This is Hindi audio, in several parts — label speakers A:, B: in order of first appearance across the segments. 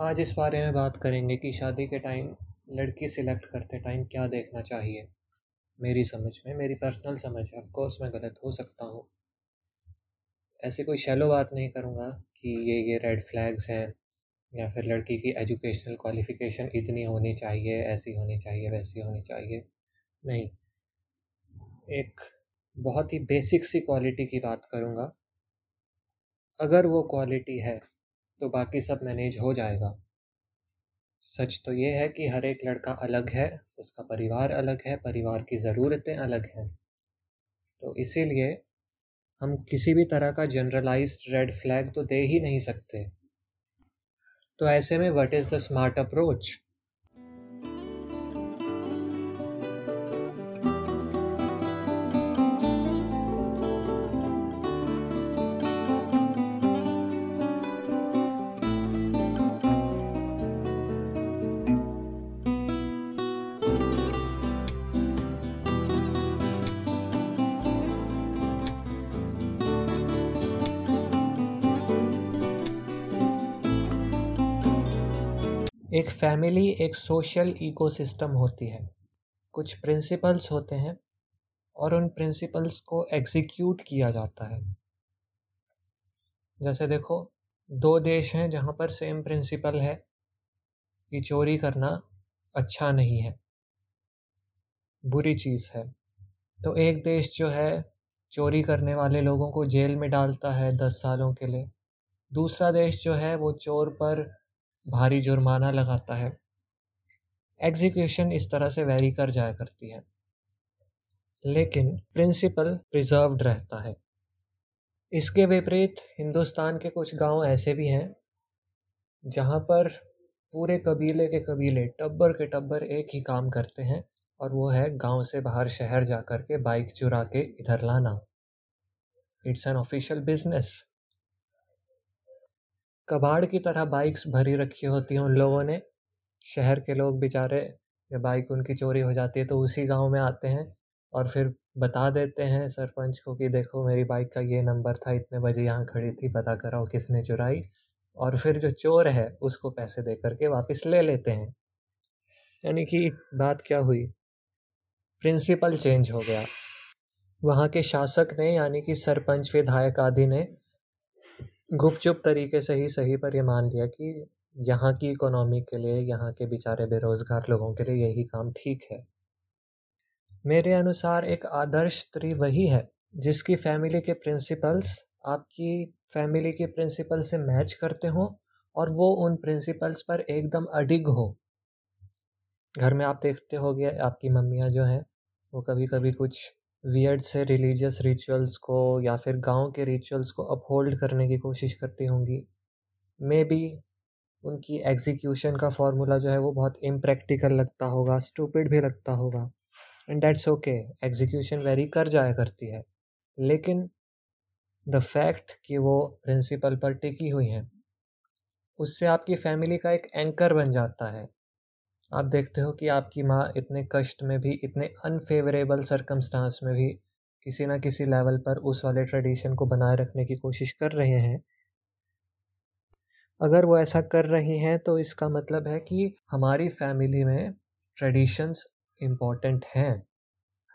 A: आज इस बारे में बात करेंगे कि शादी के टाइम लड़की सिलेक्ट करते टाइम क्या देखना चाहिए। मेरी समझ में, मेरी पर्सनल समझ है ऑफ़ कोर्स मैं गलत हो सकता हूँ। ऐसी कोई शैलो बात नहीं करूँगा कि ये ये रेड फ्लैग्स हैं या फिर लड़की की एजुकेशनल क्वालिफ़िकेशन इतनी होनी चाहिए, ऐसी होनी चाहिए, वैसी होनी चाहिए। नहीं। एक बहुत ही बेसिक सी क्वालिटी की बात करूँगा। अगर वो क्वालिटी है तो बाकी सब मैनेज हो जाएगा। सच तो ये है कि हर एक लड़का अलग है, उसका परिवार अलग है, परिवार की ज़रूरतें अलग हैं। तो इसीलिए हम किसी भी तरह का जनरलाइज्ड रेड फ्लैग तो दे ही नहीं सकते। तो ऐसे में what is the smart approach एक फैमिली एक सोशल इकोसिस्टम होती है। कुछ प्रिंसिपल्स होते हैं और उन प्रिंसिपल्स को एग्जीक्यूट किया जाता है। जैसे देखो, दो देश हैं जहाँ पर सेम प्रिंसिपल है कि चोरी करना अच्छा नहीं है, बुरी चीज़ है। तो एक देश जो है, चोरी करने वाले लोगों को जेल में डालता है दस सालों के लिए। दूसरा देश जो है, वो चोर पर भारी जुर्माना लगाता है। एग्जीक्यूशन इस तरह से वेरी कर जाया करती है। लेकिन प्रिंसिपल प्रिजर्व्ड रहता है। इसके विपरीत हिंदुस्तान के कुछ गाँव ऐसे भी हैं, जहाँ पर पूरे कबीले के कबीले टब्बर के टब्बर एक ही काम करते हैं और वो है गाँव से बाहर शहर जा कर के बाइक चुरा के इधर लाना। इट्स एन ऑफिशियल बिज़नेस कबाड़ की तरह बाइक्स भरी रखी होती हैं उन लोगों ने। शहर के लोग बेचारे, जब बाइक उनकी चोरी हो जाती है तो उसी गाँव में आते हैं और फिर बता देते हैं सरपंच को कि देखो मेरी बाइक का ये नंबर था, इतने बजे यहाँ खड़ी थी, पता कराओ किसने चुराई। और फिर जो चोर है, उसको पैसे दे करके वापस ले लेते हैं। यानी कि बात क्या हुई? प्रिंसिपल चेंज हो गया। वहाँ के शासक ने, यानी कि सरपंच, विधायक आदि ने गुपचुप तरीके से ही सही पर ये मान लिया कि यहाँ की इकोनॉमी के लिए, यहाँ के बेचारे बेरोज़गार लोगों के लिए यही काम ठीक है। मेरे अनुसार एक आदर्श स्त्री वही है, जिसकी फैमिली के प्रिंसिपल्स आपकी फैमिली के प्रिंसिपल से मैच करते हों और वो उन प्रिंसिपल्स पर एकदम अडिग हो। घर में आप देखते हो आपकी मम्मियाँ जो हैं, वो कभी कभी कुछ वियर्ड से रिलीजियस रिचुअल्स को या फिर गाँव के रिचुअल्स को अपहोल्ड करने की कोशिश करती होंगी। मे बी उनकी एग्जीक्यूशन का फार्मूला जो है वो बहुत इम्प्रैक्टिकल लगता होगा स्टूपिड भी लगता होगा। And that's okay execution vary कर जाया करती है। लेकिन द फैक्ट कि वो प्रिंसिपल पर टिकी हुई हैं, उससे आपकी फैमिली का एक एंकर बन जाता है। आप देखते हो कि आपकी माँ इतने कष्ट में भी, इतने अनफेवरेबल सरकमस्टांस में भी किसी ना किसी लेवल पर उस वाले ट्रेडिशन को बनाए रखने की कोशिश कर रहे हैं। अगर वो ऐसा कर रही हैं तो इसका मतलब है कि हमारी फैमिली में ट्रेडिशंस इंपॉर्टेंट हैं।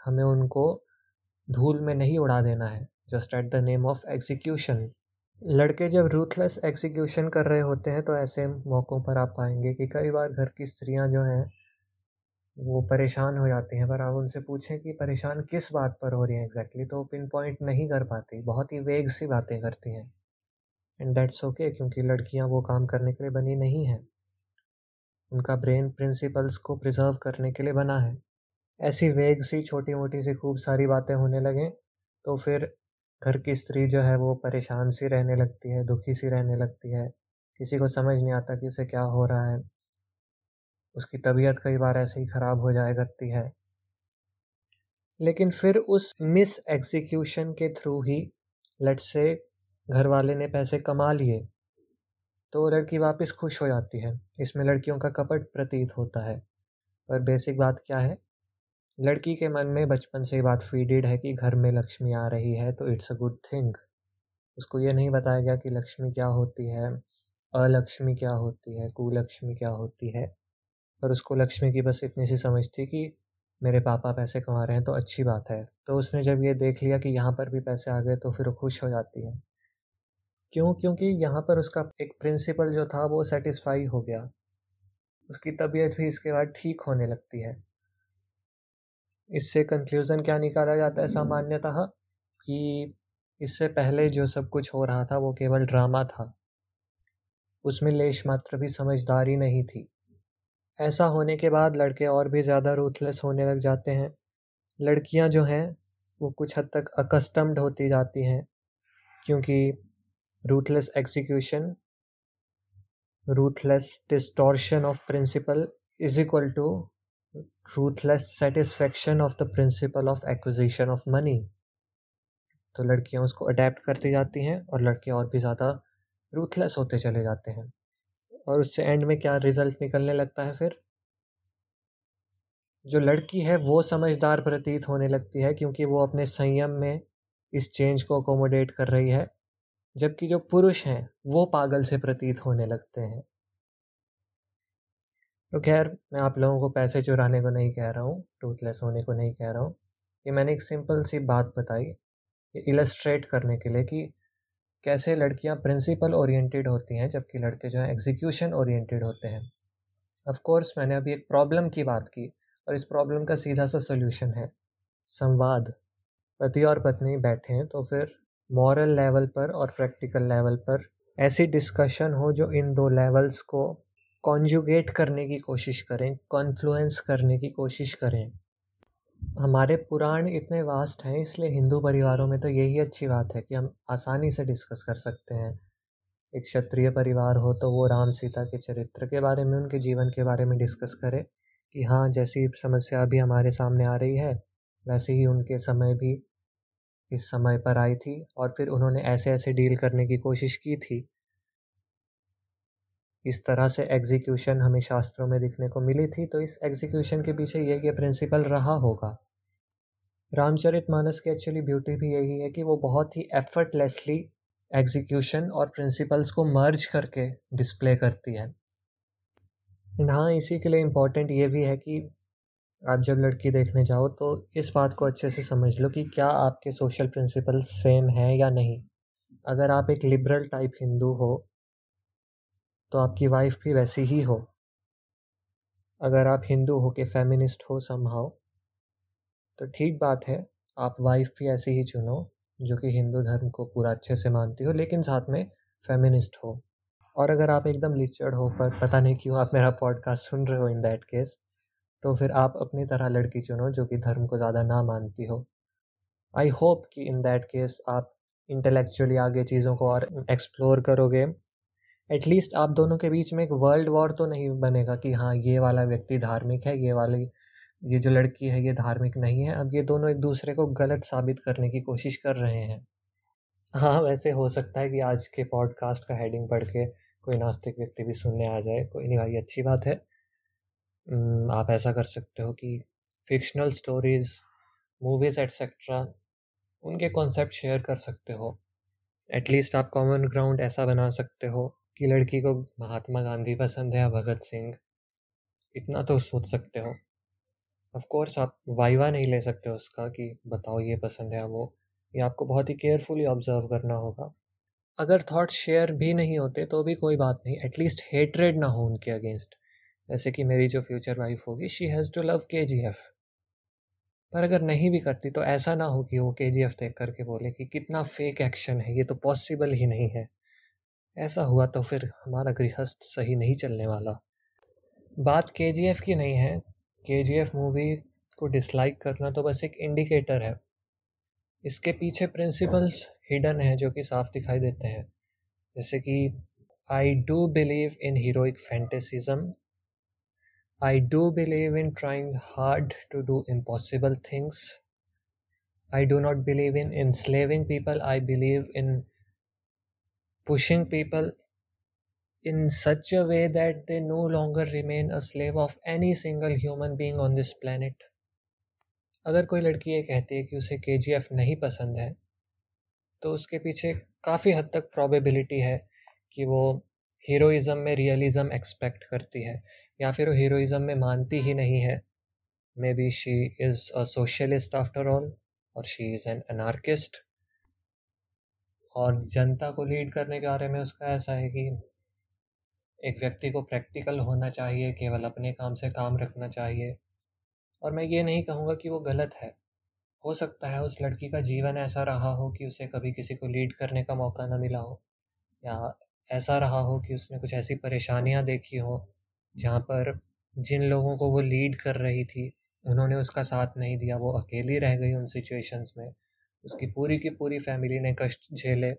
A: हमें उनको धूल में नहीं उड़ा देना है। Just at the name of execution लड़के जब रूथलेस एग्जीक्यूशन कर रहे होते हैं तो ऐसे मौक़ों पर आप पाएँगे कि कई बार घर की स्त्रियाँ जो हैं, वो परेशान हो जाती हैं। पर आप उनसे पूछें कि परेशान किस बात पर हो रही हैं एग्जैक्टली तो पिन पॉइंट नहीं कर पाती। बहुत ही वेग सी बातें करती हैं। एंड दैट्स ओके क्योंकि लड़कियाँ वो काम करने के लिए बनी नहीं हैं। उनका ब्रेन प्रिंसिपल्स को प्रिजर्व करने के लिए बना है। ऐसी वेग सी छोटी मोटी सी खूब सारी बातें होने लगें तो फिर घर की स्त्री जो है वो परेशान सी रहने लगती है, दुखी सी रहने लगती है। किसी को समझ नहीं आता कि उसे क्या हो रहा है। उसकी तबीयत कई बार ऐसे ही ख़राब हो जाया करती है। लेकिन फिर उस मिस एग्जीक्यूशन के थ्रू ही, लट से घर वाले ने पैसे कमा लिए तो लड़की वापस खुश हो जाती है। इसमें लड़कियों का कपट प्रतीत होता है। पर बेसिक बात क्या है? लड़की के मन में बचपन से ही बात फीडेड है कि घर में लक्ष्मी आ रही है तो इट्स अ गुड थिंग उसको ये नहीं बताया गया कि लक्ष्मी क्या होती है, अलक्ष्मी क्या होती है, कुलक्ष्मी क्या होती है। पर उसको लक्ष्मी की बस इतनी सी समझ थी कि मेरे पापा पैसे कमा रहे हैं तो अच्छी बात है। तो उसने जब ये देख लिया कि यहाँ पर भी पैसे आ गए तो फिर खुश हो जाती है। क्यों? क्योंकि यहाँ पर उसका एक प्रिंसिपल जो था, वो सेटिस्फाई हो गया। उसकी तबीयत भी इसके बाद ठीक होने लगती है। इससे कंक्लूज़न क्या निकाला जाता है? सामान्यतः कि इससे पहले जो सब कुछ हो रहा था, वो केवल ड्रामा था। उसमें लेश मात्र भी समझदारी नहीं थी। ऐसा होने के बाद लड़के और भी ज़्यादा रूथलेस होने लग जाते हैं। लड़कियाँ जो हैं, वो कुछ हद तक अकस्टम्ड होती जाती हैं, क्योंकि ruthless execution ruthless distortion of principle is equal to ruthless satisfaction of the principle of acquisition of money तो लड़कियाँ उसको अडेप्ट करती जाती हैं और लड़के और भी ज़्यादा रूथलेस होते चले जाते हैं। और उससे एंड में क्या रिज़ल्ट निकलने लगता है फिर? जो लड़की है वो समझदार प्रतीत होने लगती है क्योंकि वो अपने संयम में इस चेंज को अकोमोडेट कर रही है, जबकि जो पुरुष हैं वो पागल से प्रतीत होने लगते हैं। तो खैर, मैं आप लोगों को पैसे चुराने को नहीं कह रहा हूँ टूथलेस होने को नहीं कह रहा हूँ। ये मैंने एक सिंपल सी बात बताई इलस्ट्रेट करने के लिए कि कैसे लड़कियाँ प्रिंसिपल ओरिएंटेड होती हैं, जबकि लड़के जो हैं एग्जीक्यूशन ओरिएंटेड होते हैं। ऑफ़ कोर्स मैंने अभी एक प्रॉब्लम की बात की और इस प्रॉब्लम का सीधा सा सोल्यूशन है। संवाद। पति और पत्नी बैठे हैं तो फिर मॉरल लेवल पर और प्रैक्टिकल लेवल पर ऐसी डिस्कशन हो जो इन दो लेवल्स को कॉन्जुगेट करने की कोशिश करें कॉन्फ्लुएंस करने की कोशिश करें। हमारे पुराण इतने वास्ट हैं, इसलिए हिंदू परिवारों में तो यही अच्छी बात है कि हम आसानी से डिस्कस कर सकते हैं। एक क्षत्रिय परिवार हो तो वो राम सीता के चरित्र के बारे में, उनके जीवन के बारे में डिस्कस करे कि हाँ जैसी समस्या अभी हमारे सामने आ रही है, वैसे ही उनके समय भी इस समय पर आई थी और फिर उन्होंने ऐसे ऐसे डील करने की कोशिश की थी। इस तरह से एग्जीक्यूशन हमें शास्त्रों में दिखने को मिली थी तो इस एग्जीक्यूशन के पीछे ये ये प्रिंसिपल रहा होगा। रामचरित मानस की एक्चुअली ब्यूटी भी यही है कि वो बहुत ही एफर्टलेसली एग्जीक्यूशन और प्रिंसिपल्स को मर्ज करके डिस्प्ले करती है। एंड हाँ इसी के लिए इंपॉर्टेंट ये भी है कि आप जब लड़की देखने जाओ तो इस बात को अच्छे से समझ लो कि क्या आपके सोशल प्रिंसिपल्स सेम हैं या नहीं। अगर आप एक लिबरल टाइप हिंदू हो तो आपकी वाइफ भी वैसी ही हो। अगर आप हिंदू हो के फेमिनिस्ट हो समहाउ तो ठीक बात है, आप वाइफ भी ऐसी ही चुनो, जो कि हिंदू धर्म को पूरा अच्छे से मानती हो, लेकिन साथ में फेमिनिस्ट हो। और अगर आप एकदम लिचड़ हो, पर पता नहीं क्यों आप मेरा पॉडकास्ट सुन रहे हो इन दैट केस तो फिर आप अपनी तरह लड़की चुनो, जो कि धर्म को ज़्यादा ना मानती हो। आई होप कि इन दैट केस आप इंटेलेक्चुअली आगे चीज़ों को और एक्सप्लोर करोगे। एटलीस्ट आप दोनों के बीच में एक वर्ल्ड वॉर तो नहीं बनेगा कि हाँ ये वाला व्यक्ति धार्मिक है, ये वाली, ये जो लड़की है, ये धार्मिक नहीं है। अब ये दोनों एक दूसरे को गलत साबित करने की कोशिश कर रहे हैं। हाँ वैसे हो सकता है कि आज के पॉडकास्ट का हेडिंग पढ़ के कोई नास्तिक व्यक्ति भी सुनने आ जाए। कोई नहीं भाई, अच्छी बात है। आप ऐसा कर सकते हो कि फिक्शनल स्टोरीज़ मूवीज़ एट्सेट्रा उनके कॉन्सेप्ट शेयर कर सकते हो। एटलीस्ट आप कॉमन ग्राउंड ऐसा बना सकते हो। कि लड़की को महात्मा गांधी पसंद है या भगत सिंह, इतना तो सोच सकते हो। ऑफ़ कोर्स आप वाइवा नहीं ले सकते उसका कि बताओ ये पसंद है वो। ये आपको बहुत ही केयरफुली ऑब्ज़र्व करना होगा। अगर थॉट शेयर भी नहीं होते तो भी कोई बात नहीं एटलीस्ट हेटरेड ना हो उनके अगेंस्ट जैसे कि मेरी जो फ्यूचर वाइफ होगी she has to love K G F पर अगर नहीं भी करती तो ऐसा ना हो कि वो के जी एफ़ देख करके बोले कि कितना फेक एक्शन है, ये तो पॉसिबल ही नहीं है। ऐसा हुआ तो फिर हमारा गृहस्थ सही नहीं चलने वाला। बात के की नहीं है। के मूवी को डिसलाइक करना तो बस एक इंडिकेटर है। इसके पीछे प्रिंसिपल्स हिडन है जो कि साफ़ दिखाई देते हैं। जैसे कि I do believe in heroic fantasism I do believe in trying hard to do impossible things I do not believe in enslaving people I believe in pushing people in such a way that they no longer remain a slave of any single human being on this planet. अगर कोई लड़की ये कहती है कि उसे के नहीं पसंद है तो उसके पीछे काफ़ी हद तक प्रोबेबिलिटी है कि वो हीरोइज़्म में रियलिज़म एक्सपेक्ट करती है, या फिर वो हीरोइज़म में मानती ही नहीं है। Maybe she is a socialist after all और शी इज़ एन अनार्किस्ट और जनता को लीड करने के बारे में उसका ऐसा है कि एक व्यक्ति को प्रैक्टिकल होना चाहिए, केवल अपने काम से काम रखना चाहिए। और मैं ये नहीं कहूँगा कि वो गलत है। हो सकता है उस लड़की का जीवन ऐसा रहा हो कि उसे कभी किसी को लीड करने का मौका ना मिला हो, या ऐसा रहा हो कि उसने कुछ ऐसी परेशानियाँ देखी हो जहाँ पर जिन लोगों को वो लीड कर रही थी, उन्होंने उसका साथ नहीं दिया, वो अकेली रह गई उन सिचुएशंस में। उसकी पूरी की पूरी फैमिली ने कष्ट झेले।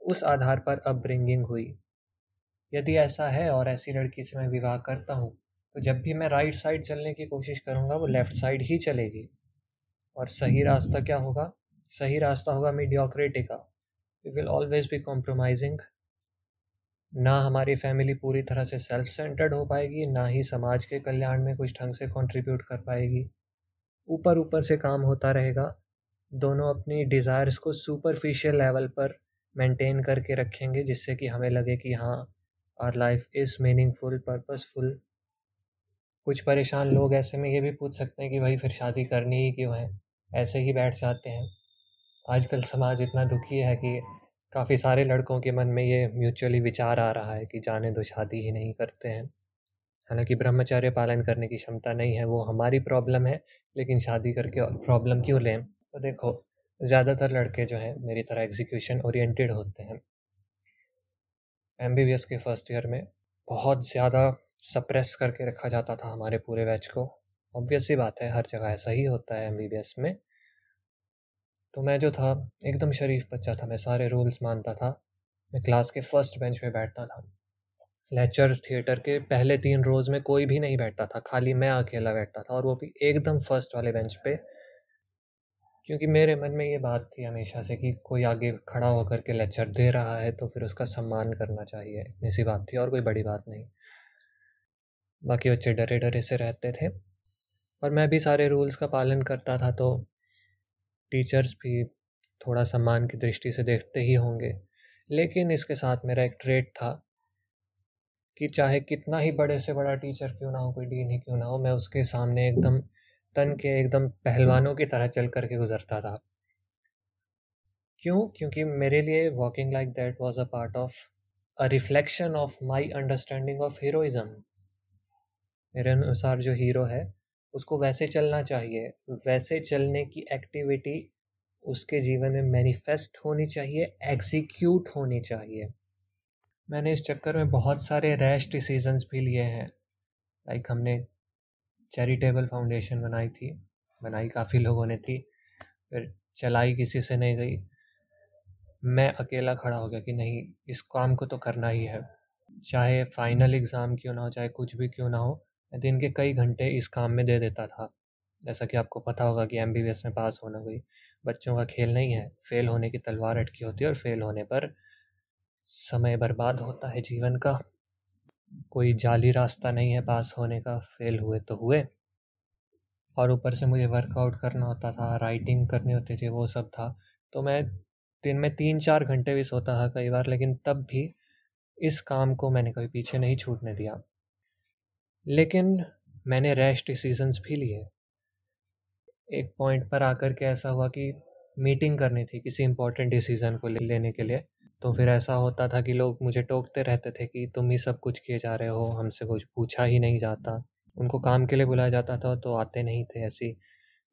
A: उस आधार पर अपब्रिंगिंग हुई। यदि ऐसा है और ऐसी लड़की से मैं विवाह करता हूँ तो जब भी मैं राइट साइड चलने की कोशिश करूँगा, वो लेफ़्ट साइड ही चलेगी। और सही रास्ता क्या होगा? सही रास्ता होगा मीडियोक्रिटी का। We will always be compromising ना हमारी फैमिली पूरी तरह से सेल्फ सेंटर्ड हो पाएगी, ना ही समाज के कल्याण में कुछ ढंग से कंट्रीब्यूट कर पाएगी। ऊपर ऊपर से काम होता रहेगा। दोनों अपनी डिज़ायर्स को सुपरफिशियल लेवल पर मेंटेन करके रखेंगे, जिससे कि हमें लगे कि हाँ our life is meaningful purposeful कुछ परेशान लोग ऐसे में ये भी पूछ सकते हैं कि भाई, फिर शादी करनी ही क्यों है? ऐसे ही बैठ जाते हैं। आजकल समाज इतना दुखी है कि काफ़ी सारे लड़कों के मन में ये म्यूचुअली विचार आ रहा है कि जाने दो, शादी ही नहीं करते हैं। हालाँकि ब्रह्मचर्य पालन करने की क्षमता नहीं है, वो हमारी प्रॉब्लम है, लेकिन शादी करके प्रॉब्लम क्यों लें? तो देखो, ज़्यादातर लड़के जो हैं, मेरी तरह एग्जीक्यूशन ओरिएंटेड होते हैं। एमबीबीएस के फ़र्स्ट ईयर में बहुत ज़्यादा सप्रेस करके रखा जाता था हमारे पूरे बैच को। ऑब्वियस ही बात है, हर जगह ऐसा ही होता है एमबीबीएस में। तो मैं जो था, एकदम शरीफ बच्चा था, मैं सारे रूल्स मानता था। मैं क्लास के फ़र्स्ट बेंच पे बैठता था। लेक्चर थिएटर के पहले तीन रोज़ में कोई भी नहीं बैठता था, खाली मैं अकेला बैठता था और वो भी एकदम फ़र्स्ट वाले बेंच पे क्योंकि मेरे मन में ये बात थी हमेशा से कि कोई आगे खड़ा होकर के लेक्चर दे रहा है तो फिर उसका सम्मान करना चाहिए। इतनी सी बात थी और कोई बड़ी बात नहीं। बाकी बच्चे डरे डरे से रहते थे। और मैं भी सारे रूल्स का पालन करता था तो टीचर्स भी थोड़ा सम्मान की दृष्टि से देखते ही होंगे। लेकिन इसके साथ मेरा एक ट्रेट था कि चाहे कितना ही बड़े से बड़ा टीचर क्यों ना हो, कोई डीन ही क्यों ना हो, मैं उसके सामने एकदम तन के एकदम पहलवानों की तरह चल करके गुजरता था। क्यों? क्योंकि मेरे लिए walking like that was a part of a reflection of my understanding of heroism मेरे अनुसार जो हीरो है, उसको वैसे चलना चाहिए। वैसे चलने की एक्टिविटी उसके जीवन में मैनिफेस्ट होनी चाहिए एग्जीक्यूट होनी चाहिए। मैंने इस चक्कर में बहुत सारे रैश डिसीजंस भी लिए हैं। लाइक हमने चैरिटेबल फाउंडेशन बनाई थी, बनाई काफ़ी लोगों ने थी, फिर चलाई किसी से नहीं गई। मैं अकेला खड़ा हो गया कि नहीं, इस काम को तो करना ही है। चाहे फाइनल एग्ज़ाम क्यों ना हो, चाहे कुछ भी क्यों ना हो, मैं दिन के कई घंटे इस काम में दे देता था। जैसा कि आपको पता होगा कि एमबीबीएस में पास होना कोई बच्चों का खेल नहीं है। फेल होने की तलवार अटकी होती है और फेल होने पर समय बर्बाद होता है जीवन का। कोई जाली रास्ता नहीं है पास होने का, फेल हुए तो हुए। और ऊपर से मुझे वर्कआउट करना होता था, राइटिंग करनी होती थी, वो सब था। तो मैं दिन में तीन चार घंटे भी सोता था कई बार, लेकिन तब भी इस काम को मैंने कभी पीछे नहीं छूटने दिया। लेकिन मैंने रैश डिसीजंस भी लिए। एक पॉइंट पर आकर के ऐसा हुआ कि मीटिंग करनी थी किसी इम्पोर्टेंट डिसीज़न को लेने के लिए। तो फिर ऐसा होता था कि लोग मुझे टोकते रहते थे कि तुम ही सब कुछ किए जा रहे हो, हमसे कुछ पूछा ही नहीं जाता। उनको काम के लिए बुलाया जाता था तो आते नहीं थे, ऐसी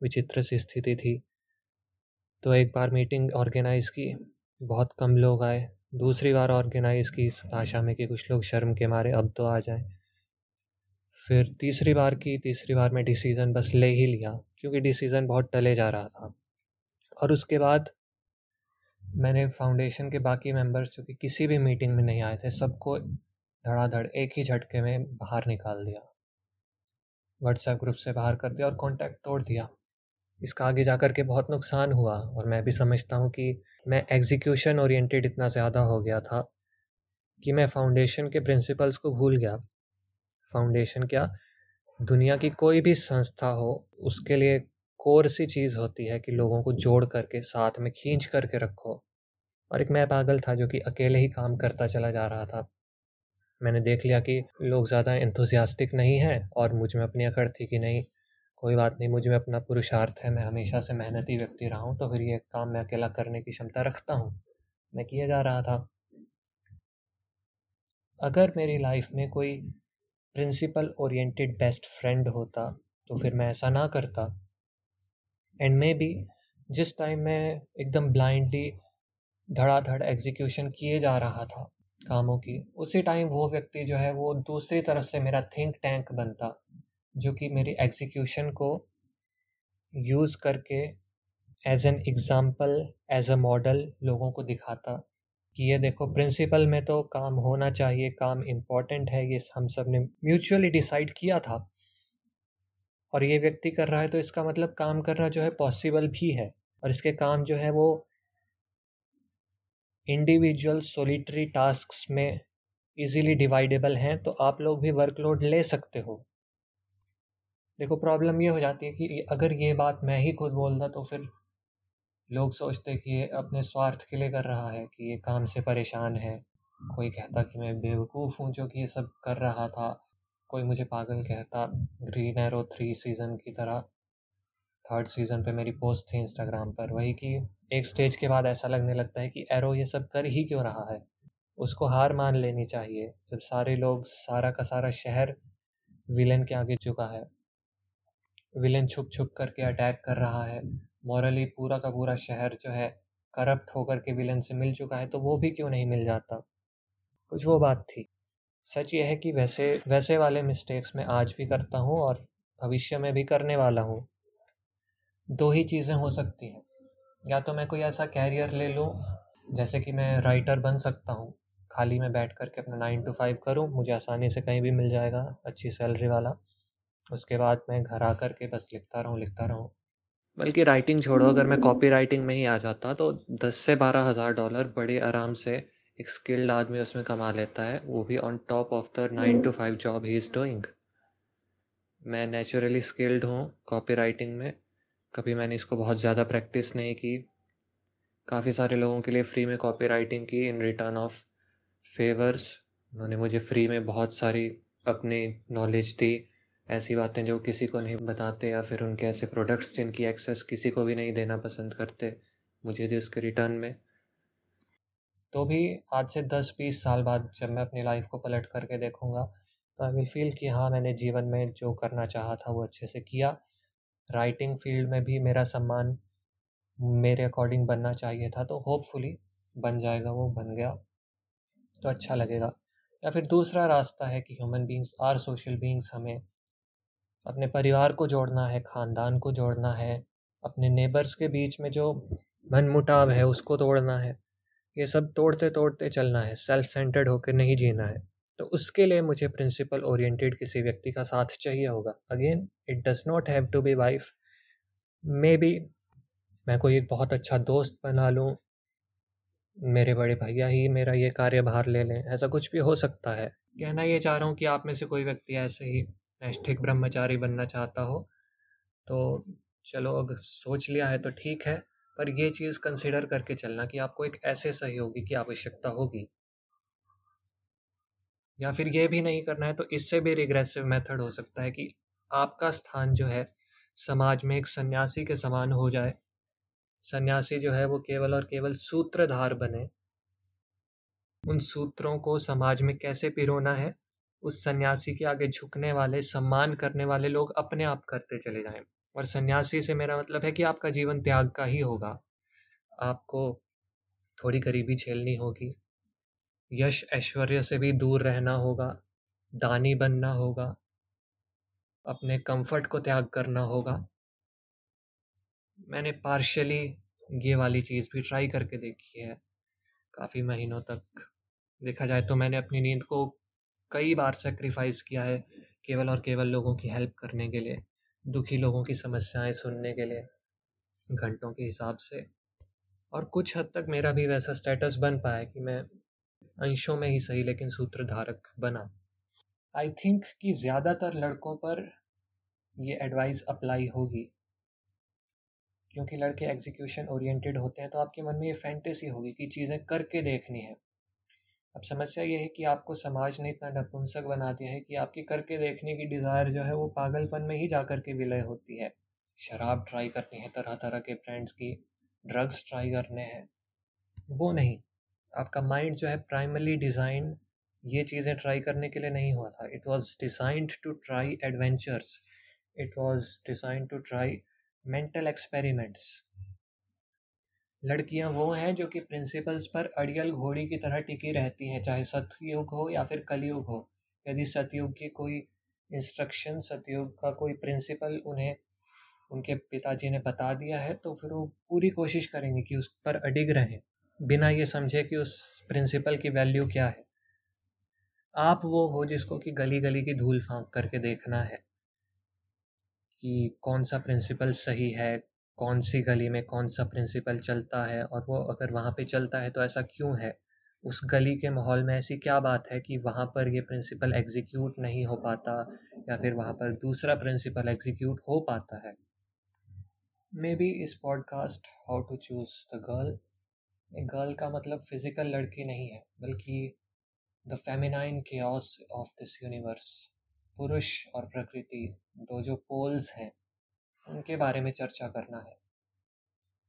A: विचित्र सी स्थिति थी। तो एक बार मीटिंग ऑर्गेनाइज़ की, बहुत कम लोग आए। दूसरी बार ऑर्गेनाइज़ की आशा में कि कुछ लोग शर्म के मारे, अब तो आ जाएँ। फिर तीसरी बार की, तीसरी बार में डिसीज़न बस ले ही लिया, क्योंकि डिसीज़न बहुत टले जा रहा था। और उसके बाद मैंने फाउंडेशन के बाकी मेंबर्स जो कि किसी भी मीटिंग में नहीं आए थे, सबको धड़ाधड़ एक ही झटके में बाहर निकाल दिया। व्हाट्सएप ग्रुप से बाहर कर दिया और कांटेक्ट तोड़ दिया। इसका आगे जा के बहुत नुकसान हुआ और मैं भी समझता हूँ कि मैं एग्जीक्यूशन ओरिएंटेड इतना ज़्यादा हो गया था कि मैं फाउंडेशन के प्रिंसिपल्स को भूल गया। फाउंडेशन क्या? दुनिया की कोई भी संस्था हो, उसके लिए कोर सी चीज़ होती है कि लोगों को जोड़ करके, साथ में खींच करके रखो। और एक मैं पागल था जो कि अकेले ही काम करता चला जा रहा था। मैंने देख लिया कि लोग ज़्यादा एंथुसियास्टिक नहीं हैं और मुझमें अपनी अकड़ थी कि नहीं, कोई बात नहीं, मुझमें अपना पुरुषार्थ है, मैं हमेशा से मेहनती व्यक्ति रहा हूँ तो फिर ये काम मैं अकेला करने की क्षमता रखता हूँ। मैं किया जा रहा था। अगर मेरी लाइफ में कोई प्रिंसिपल ओरिएंटेड बेस्ट फ्रेंड होता तो फिर मैं ऐसा ना करता। एंड मे बी जिस टाइम मैं एकदम ब्लाइंडली धड़ाधड़ एग्जीक्यूशन किए जा रहा था कामों की, उसी टाइम वो व्यक्ति जो है वो दूसरी तरफ़ से मेरा थिंक टैंक बनता, जो कि मेरी एग्जीक्यूशन को यूज़ करके as an example as a model लोगों को दिखाता कि ये देखो प्रिंसिपल में तो काम होना चाहिए, काम इंपॉर्टेंट है, ये हम सबने म्यूचुअली डिसाइड किया था। और ये व्यक्ति कर रहा है तो इसका मतलब काम करना जो है पॉसिबल भी है। और इसके काम जो है वो इंडिविजुअल सोलिटरी टास्क में इजीली डिवाइडेबल हैं तो आप लोग भी वर्कलोड ले सकते हो। देखो प्रॉब्लम ये हो जाती है कि अगर ये बात मैं ही खुद बोलता तो फिर लोग सोचते कि ये अपने स्वार्थ के लिए कर रहा है, कि ये काम से परेशान है। कोई कहता कि मैं बेवकूफ़ हूँ, जो कि ये सब कर रहा था। कोई मुझे पागल कहता, ग्रीन एरो थ्री सीज़न की तरह, थर्ड सीज़न पे मेरी पोस्ट थी इंस्टाग्राम पर। वही कि एक स्टेज के बाद ऐसा लगने लगता है कि एरो ये सब कर ही क्यों रहा है? उसको हार मान लेनी चाहिए, जब सारे लोग सारा का सारा शहर विलन के आगे चुका है। विलेन छुप छुप करके अटैक कर रहा है। मॉरली पूरा का पूरा शहर जो है करप्ट होकर के विलेन से मिल चुका है तो वो भी क्यों नहीं मिल जाता? कुछ वो बात थी। सच ये है कि वैसे वैसे वाले मिस्टेक्स मैं आज भी करता हूँ और भविष्य में भी करने वाला हूँ। दो ही चीज़ें हो सकती हैं। या तो मैं कोई ऐसा कैरियर ले लूँ, जैसे कि मैं राइटर बन सकता हूँ। खाली मैं बैठ कर के अपना नाइन टू फाइव करूँ, मुझे आसानी से कहीं भी मिल जाएगा, अच्छी सैलरी वाला। उसके बाद मैं घर आकर के बस लिखता रहूँ लिखता रहूँ। बल्कि राइटिंग छोड़ो, अगर मैं कॉपी राइटिंग में ही आ जाता तो दस से बारह हज़ार डॉलर बड़े आराम से एक स्किल्ड आदमी उसमें कमा लेता है वो भी on top of the nine to five job he is doing मैं नेचुरली स्किल्ड हूँ कॉपी राइटिंग में कभी मैंने इसको बहुत ज़्यादा प्रैक्टिस नहीं की। काफ़ी सारे लोगों के लिए फ्री में कॉपी राइटिंग की इन रिटर्न ऑफ़ फेवर्स उन्होंने मुझे फ्री में बहुत सारी अपनी नॉलेज दी। ऐसी बातें जो किसी को नहीं बताते या फिर उनके ऐसे प्रोडक्ट्स जिनकी एक्सेस किसी को भी नहीं देना पसंद करते मुझे दे उसके रिटर्न में। तो भी आज से दस बीस साल बाद जब मैं अपनी लाइफ को पलट करके देखूँगा तो आई विल फील कि हाँ मैंने जीवन में जो करना चाहा था वो अच्छे से किया। राइटिंग फ़ील्ड में भी मेरा सम्मान मेरे अकॉर्डिंग बनना चाहिए था तो होपफुली बन जाएगा, वो बन गया तो अच्छा लगेगा। या फिर दूसरा रास्ता है कि human beings are social beings हमें अपने परिवार को जोड़ना है, ख़ानदान को जोड़ना है, अपने नेबर्स के बीच में जो मन मुटाव है उसको तोड़ना है। ये सब तोड़ते तोड़ते चलना है सेल्फ सेंटर्ड होकर नहीं जीना है। तो उसके लिए मुझे प्रिंसिपल ओरिएंटेड किसी व्यक्ति का साथ चाहिए होगा। Again it does not have to be wife maybe मैं कोई एक बहुत अच्छा दोस्त बना लूँ, मेरे बड़े भैया ही मेरा ये कार्यभार ले लें, ऐसा कुछ भी हो सकता है। कहना ये चाह रहा हूँ कि आप में से कोई व्यक्ति ऐसे ही नैष्ठिक ब्रह्मचारी बनना चाहता हो। तो चलो, अगर सोच लिया है तो ठीक है। पर यह चीज़ कंसिडर करके चलना कि आपको एक ऐसे सहयोगी की आवश्यकता होगी। या फिर यह भी नहीं करना है तो इससे भी रिग्रेसिव मेथड हो सकता है कि आपका स्थान जो है, समाज में एक सन्यासी के समान हो जाए। सन्यासी जो है वो केवल और केवल सूत्रधार बने। उन सूत्रों को समाज में कैसे पिरोना है? उस सन्यासी के आगे झुकने वाले, सम्मान करने वाले लोग अपने आप करते चले जाएँ। और सन्यासी से मेरा मतलब है कि आपका जीवन त्याग का ही होगा। आपको थोड़ी गरीबी झेलनी होगी। यश ऐश्वर्य से भी दूर रहना होगा, दानी बनना होगा, अपने कंफर्ट को त्याग करना होगा। मैंने पार्शली ये वाली चीज़ भी ट्राई करके देखी है, काफ़ी महीनों तक। देखा जाए तो मैंने अपनी नींद को कई बार सेक्रीफाइस किया है, केवल और केवल लोगों की हेल्प करने के लिए। दुखी लोगों की समस्याएँ सुनने के लिए, घंटों के हिसाब से। और कुछ हद तक मेरा भी वैसा स्टेटस बन पाया कि मैं अंशों में ही सही लेकिन सूत्रधारक बना। आई थिंक कि ज़्यादातर लड़कों पर ये एडवाइस अप्लाई होगी। क्योंकि लड़के एग्जीक्यूशन ओरिएंटेड होते हैं तो आपके मन में ये फैंटेसी होगी कि चीज़ें करके देखनी है। अब समस्या ये है कि आपको समाज ने इतना नपुंसक बना दिया है कि आपकी करके देखने की डिज़ायर जो है वो पागलपन में ही जा कर के विलय होती है। शराब ट्राई करनी है तरह तरह के ब्रांड्स की ड्रग्स ट्राई करने हैं, वो नहीं। आपका माइंड जो है प्राइमरली डिज़ाइन ये चीज़ें ट्राई करने के लिए नहीं हुआ था। It was designed to try adventures it was designed to try mental experiments लड़कियाँ वो हैं जो कि प्रिंसिपल्स पर अड़ियल घोड़ी की तरह टिकी रहती हैं, चाहे सतयुग हो या फिर कलयुग हो। यदि सतयुग की कोई इंस्ट्रक्शन सतयुग का कोई प्रिंसिपल उन्हें, उनके पिताजी ने बता दिया है तो फिर वो पूरी कोशिश करेंगे कि उस पर अडिग रहें, बिना ये समझे कि उस प्रिंसिपल की वैल्यू क्या है। आप वो हो जिसको कि गली गली की धूल फांक करके देखना है कि कौन सा प्रिंसिपल सही है कौन सी गली में कौन सा प्रिंसिपल चलता है और वो अगर वहाँ पे चलता है तो ऐसा क्यों है? उस गली के माहौल में ऐसी क्या बात है कि वहाँ पर ये प्रिंसिपल एग्जीक्यूट नहीं हो पाता या फिर वहाँ पर दूसरा प्रिंसिपल एग्जीक्यूट हो पाता है? मे बी इस podcast how to choose the girl girl का मतलब फ़िज़िकल लड़की नहीं है, बल्कि the feminine chaos of this universe पुरुष और प्रकृति, दो जो पोल्स हैं। उनके बारे में चर्चा करना है।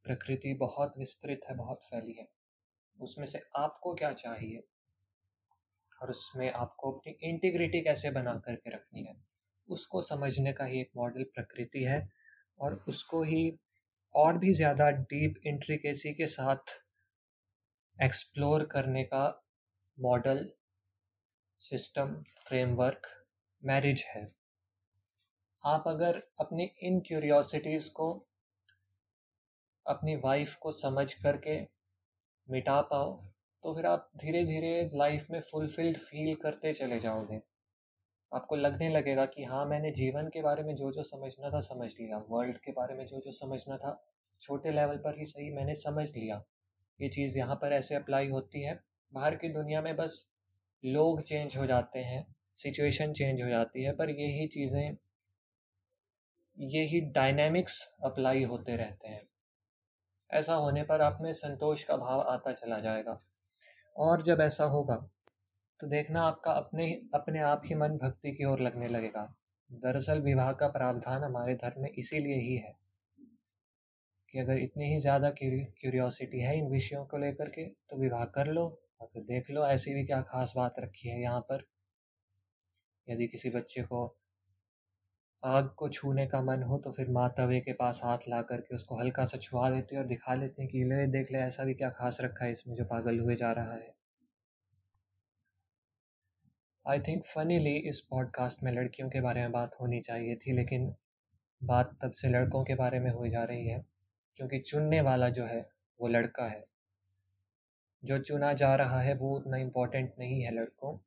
A: प्रकृति बहुत विस्तृत है, बहुत फैली है। उसमें से आपको क्या चाहिए? और उसमें आपको अपनी इंटीग्रिटी कैसे बना करके रखनी है? उसको समझने का ही एक मॉडल प्रकृति है और उसको ही और भी ज़्यादा डीप इंट्रिकेसी के साथ एक्सप्लोर करने का मॉडल सिस्टम फ्रेमवर्क मैरिज है। आप अगर अपनी इन क्यूरियोसिटीज़ को, अपनी वाइफ को समझ करके मिटा पाओ तो फिर आप धीरे धीरे लाइफ में फुलफिल्ड फील करते चले जाओगे। आपको लगने लगेगा कि हाँ मैंने जीवन के बारे में जो जो समझना था, समझ लिया। वर्ल्ड के बारे में जो जो समझना था, छोटे लेवल पर ही सही मैंने समझ लिया। ये चीज़ यहाँ पर ऐसे अप्लाई होती है। बाहर की दुनिया में बस लोग चेंज हो जाते हैं सिचुएशन चेंज हो जाती है, पर यही चीज़ें ये ही डायनेमिक्स अप्लाई होते रहते हैं। ऐसा होने पर आप में संतोष का भाव आता चला जाएगा। और जब ऐसा होगा तो देखना आपका अपने अपने आप ही मन भक्ति की ओर लगने लगेगा। दरअसल विवाह का प्रावधान हमारे धर्म में इसीलिए ही है कि अगर इतनी ही ज़्यादा क्यूरियोसिटी है इन विषयों को लेकर के तो विवाह कर लो और फिर देख लो ऐसी भी क्या खास बात रखी है यहाँ पर। यदि किसी बच्चे को आग को छूने का मन हो तो फिर माँ तवे के पास हाथ ला करके उसको हल्का सा छुआ देती है और दिखा लेते हैं कि, ले, देख ले, ऐसा भी क्या खास रखा है इसमें जो पागल हुए जा रहा है? आई थिंक फनीली इस पॉडकास्ट में लड़कियों के बारे में बात होनी चाहिए थी, लेकिन बात तब से लड़कों के बारे में हो जा रही है, क्योंकि चुनने वाला जो है, वो लड़का है। जो चुना जा रहा है, वो उतना इम्पोर्टेंट नहीं है लड़कों।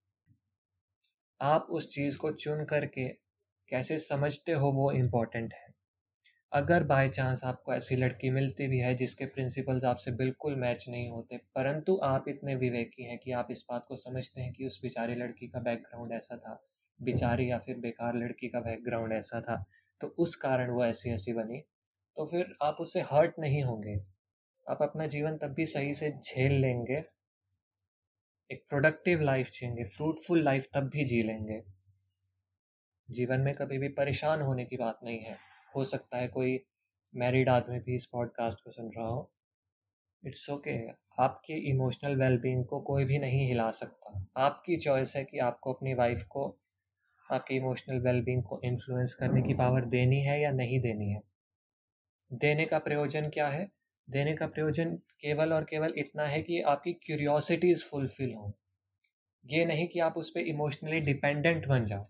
A: आप उस चीज़ को चुन करके कैसे समझते हो वो इम्पोर्टेंट है। अगर बाय चांस आपको ऐसी लड़की मिलती भी है जिसके प्रिंसिपल्स आपसे बिल्कुल मैच नहीं होते, परंतु आप इतने विवेकी हैं कि आप इस बात को समझते हैं कि उस बेचारी लड़की का बैकग्राउंड ऐसा था, बेचारी या फिर बेकार लड़की का बैकग्राउंड ऐसा था तो उस कारण वो ऐसी ऐसी बनी तो फिर आप उससे हर्ट नहीं होंगे। आप अपना जीवन तब भी सही से झेल लेंगे, एक प्रोडक्टिव लाइफ जिएँगे फ्रूटफुल लाइफ तब भी जी लेंगे। जीवन में कभी भी परेशान होने की बात नहीं है। हो सकता है कोई मैरिड आदमी भी इस पॉडकास्ट को सुन रहा हो। It's okay okay. आपके इमोशनल वेलबींग को कोई भी नहीं हिला सकता। आपकी चॉइस है कि आपको अपनी वाइफ को, आपके इमोशनल वेलबींग को इन्फ्लुएंस करने की पावर देनी है या नहीं देनी है। देने का प्रयोजन क्या है? देने का प्रयोजन केवल और केवल इतना है कि आपकी क्यूरियोसिटीज़ फुलफिल हों। ये नहीं कि आप उस पर इमोशनली डिपेंडेंट बन जाओ।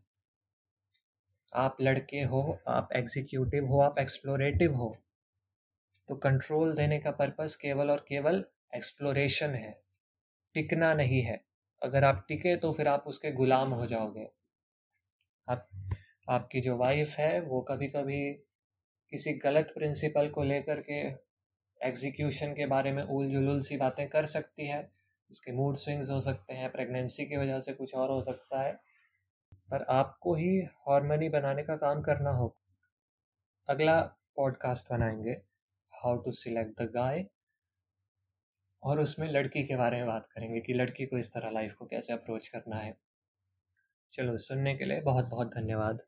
A: आप लड़के हो, आप एग्जीक्यूटिव हो, आप एक्सप्लोरेटिव हो तो कंट्रोल देने का पर्पस केवल और केवल एक्सप्लोरेशन है, टिकना नहीं है। अगर आप टिके तो फिर आप उसके गुलाम हो जाओगे। आप, आपकी जो वाइफ है, वो कभी कभी किसी गलत प्रिंसिपल को लेकर के एग्जीक्यूशन के बारे में उल जुलूल सी बातें कर सकती है। उसके मूड स्विंग्स हो सकते हैं प्रेगनेंसी की वजह से कुछ और हो सकता है। पर आपको ही हारमोनी बनाने का काम करना होगा। अगला पॉडकास्ट बनाएँगे how to select the guy और उसमें लड़की के बारे में बात करेंगे कि लड़की को इस तरह लाइफ को कैसे अप्रोच करना है। चलो, सुनने के लिए बहुत बहुत धन्यवाद।